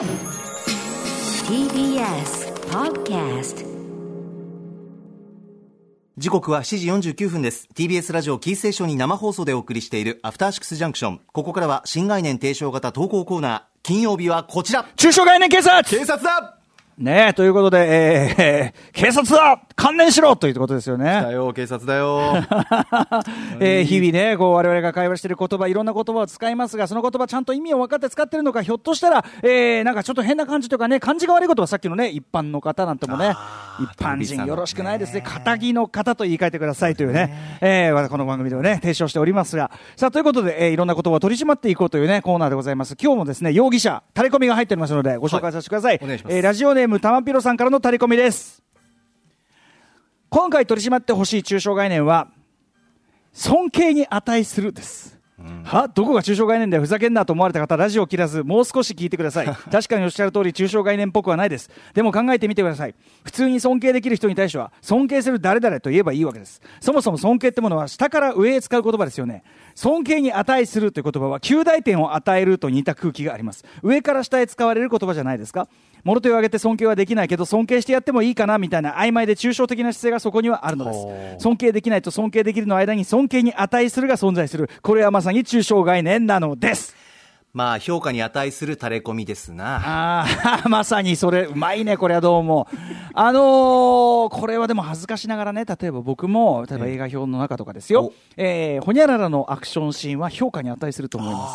TBS Podcast 時刻は7時49分です。TBS ラジオキーステーションに生放送でお送りしているアフターシックスジャンクションここからは新概念提唱型投稿コーナー。金曜日はこちら。中小概念警察。警察だねえ、ということで、えー、警察だ観念しろということですよね。だよ、警察だよ。えー、日々ね、こう、我々が会話している言葉、いろんな言葉を使いますが、その言葉ちゃんと意味を分かって使ってるのか、ひょっとしたら、えー、なんかちょっと変な感じとかね、感じが悪いことはさっきのね、一般の方なんてもね、一般人よろしくないですね、仇の方と言い換えてくださいというね、えー、この番組ではね、提唱しておりますが、さあ、ということで、えー、いろんな言葉を取り締まっていこうというね、コーナーでございます。今日もですね、容疑者、タレコミが入っておりますので、ご紹介させてください。はい、お願いします。えー、ラジオネーム、たまぴろさんからのタレコミです。今回取り締まってほしい抽象概念は、尊敬に値するです。はどこが抽象概念でふざけんなと思われた方ラジオを切らずもう少し聞いてください。確かにおっしゃる通り抽象概念っぽくはないです。でも考えてみてください。普通に尊敬できる人に対しては尊敬する誰々と言えばいいわけです。そもそも尊敬ってものは下から上へ使う言葉ですよね。尊敬に値するという言葉は旧大点を与えると似た空気があります。上から下へ使われる言葉じゃないですか。物手を挙げて尊敬はできないけど尊敬してやってもいいかなみたいな曖昧で抽象的な姿勢がそこにはあるのです。尊敬できないと尊敬できるの間に尊敬に値するが存在する。これはまさに抽象概念なのですまあ、評価に値する垂れ込みですな。ああ、まさにそれ、うまいね、これはどうも。あのー、これはでも恥ずかしながらね、例えば僕も、例えば映画表の中とかですよ、えー、ほにゃららのアクションシーンは評価に値すると思いま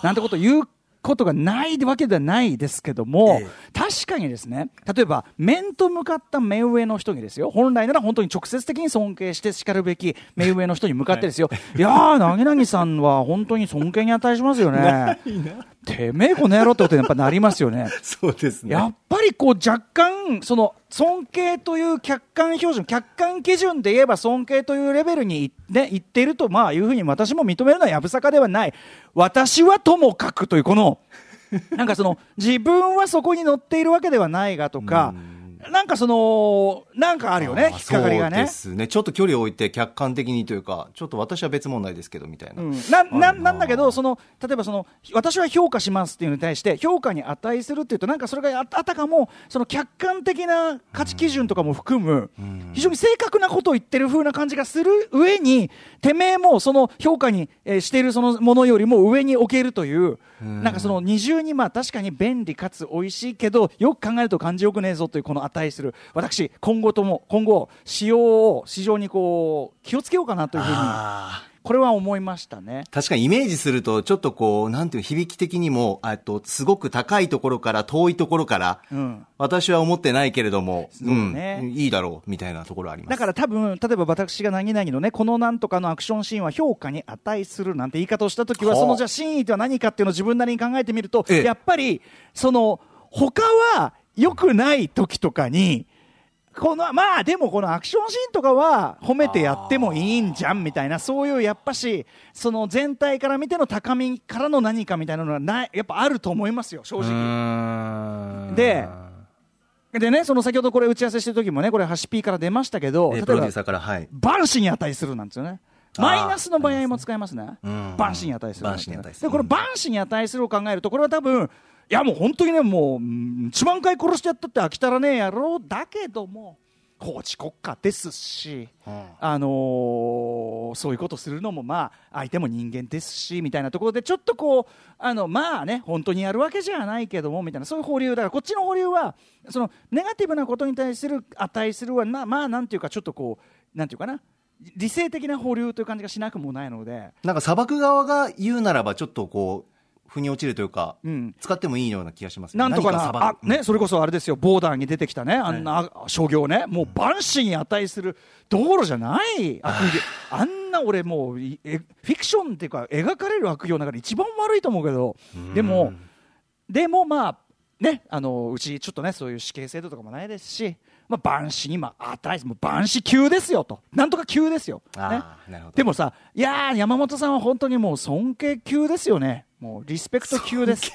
す。なんてこと言うことがないわけではないですけども、ええ、確かにですね例えば面と向かった目上の人にですよ本来なら本当に直接的に尊敬してしかるべき目上の人に向かってですよ、はい、いやー、なぎなぎさんは本当に尊敬に値しますよね。てめえこの野郎ってことにやっぱなりますよね。そうですね。やっぱりこう若干、その尊敬という客観標準、客観基準で言えば尊敬というレベルに、ね、いっていると、まあいうふうに私も認めるのはやぶさかではない。私はともかくというこの、なんかその自分はそこに乗っているわけではないがとか、なんかその、なんかあるよね、引っかかりがね。そうですね。ちょっと距離を置いて客観的にというか、ちょっと私は別問題ですけど、みたいな。うん、な、な、なんだけど、その、例えばその、私は評価しますっていうのに対して、評価に値するっていうと、なんかそれがあたかも、その客観的な価値基準とかも含む、非常に正確なことを言ってる風な感じがする上に、てめえもその評価に、えー、しているそのものよりも上に置けるという、なんかその二重にまあ確かに便利かつ美味しいけど、よく考えると感じよくねえぞというこの値する。私、今後とも、今後、使用を市場にこう、気をつけようかなというふうに。これは思いましたね。確かにイメージすると、ちょっとこう、なんていう響き的にも、えっと、すごく高いところから遠いところから、うん、私は思ってないけれども、うね、うん、いいだろう、みたいなところあります。だから多分、例えば私が何々のね、このなんとかのアクションシーンは評価に値するなんて言い方をしたときは、そのじゃあ真意とは何かっていうのを自分なりに考えてみると、やっぱり、その、他は良くない時とかに、このまあでもこのアクションシーンとかは褒めてやってもいいんじゃんみたいなそういうやっぱしその全体から見ての高みからの何かみたいなのはないやっぱあると思いますよ正直。ででね、その先ほどこれ打ち合わせしてる時もね、これ、ハシピーから出ましたけど、例えば、はい、万死に値するなんですよね。マイナスの場合も使えますね。万死に値する。で、この万死に値するを考えると、これは多分、いやもう本当にねもう1万回殺してやったって飽きたらねえ野郎だけども法治国家ですし、うん、あのー、そういうことするのもまあ相手も人間ですしみたいなところでちょっとこうあのまあね本当にやるわけじゃないけどもみたいなそういう保留だからこっちの保留はそのネガティブなことに対する値するはまあまあなんていうかちょっとこうなんていうかな理性的な保留という感じがしなくもないので。なんか裁く側が言うならばちょっとこう腑に落ちるというか、うん、使ってもいいような気がします、ね、なんとかなあ、ね、それこそあれですよ、ボーダーに出てきたね、あんな商業ね、もう万死に値する道路じゃない。悪行、あ。んな俺、もうフィクションっていうか、描かれる悪行の中で一番悪いと思うけど、でも、でもまあ、ね、あのうちちょっとね、そういう死刑制度とかもないですし、まあ、万死にまあ値もう万死級ですよと。なんとか級ですよ、ね、でもさいや山本さんは本当にもう尊敬級ですよね。もうリスペクト級です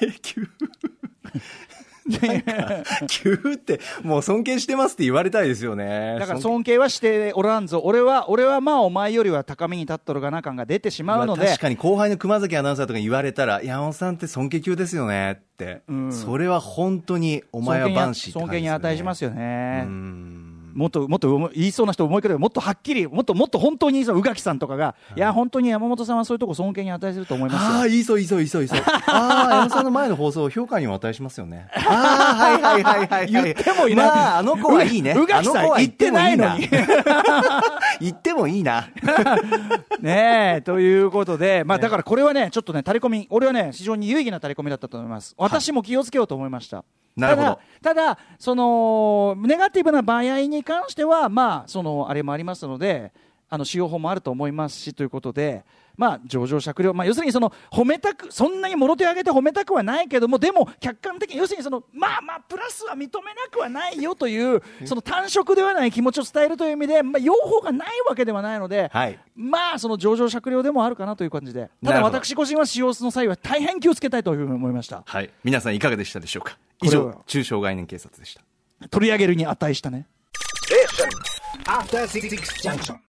急って、もう尊敬してますって言われたいですよね。だから尊尊敬はしておらんぞ、俺は、俺はまあお前よりは高みに立っとるがな感が出てしまうのでまあ確、かに後輩の熊崎アナウンサーとかに言われたら、山本さんって尊敬級ですよねって。それは本当に、お前は万死って尊敬に値しますよね。うんもっともっと言いそうな人思いけど、もっとはっきり、もっともっと本当にそう、宇垣さんとかが、いや、本当に山本さんはそういうとこ尊敬に値すると思いますよああ、いいそう、いいそう、いいそう、いいそう。ああ、山本さんの前の放送、評価にも値しますよね。ああ、はいはいはいはい、はい。言ってもいないまあ、あの子はいいね。うがきさんあの子は言ってないのに言ってもいいな。ねえ、ということで、まあだからこれはね、ちょっとね、タレコミ、俺はね、非常に有意義なタレコミだったと思います。私も気をつけようと思いました。なるほどただ、ただその、ネガティブな場合に関しては、まあ、その、あれもありますので、あの、使用法もあると思いますし、ということで、まあ、上場酌量、まあ、要するにその、褒めたく、そんなにもろ手を挙げて褒めたくはないけども、でも、客観的に、要するにその、まあまあ、プラスは認めなくはないよという、その単色ではない気持ちを伝えるという意味で、まあ、用法がないわけではないので、はいまあ、その上場酌量でもあるかなという感じで、ただなるほど私個人は使用の際は大変気をつけたいというふうに思いました。はい。皆さんいかがでしたでしょうか？以上、中小概念警察でした。取り上げるに値したね。After Six Junction.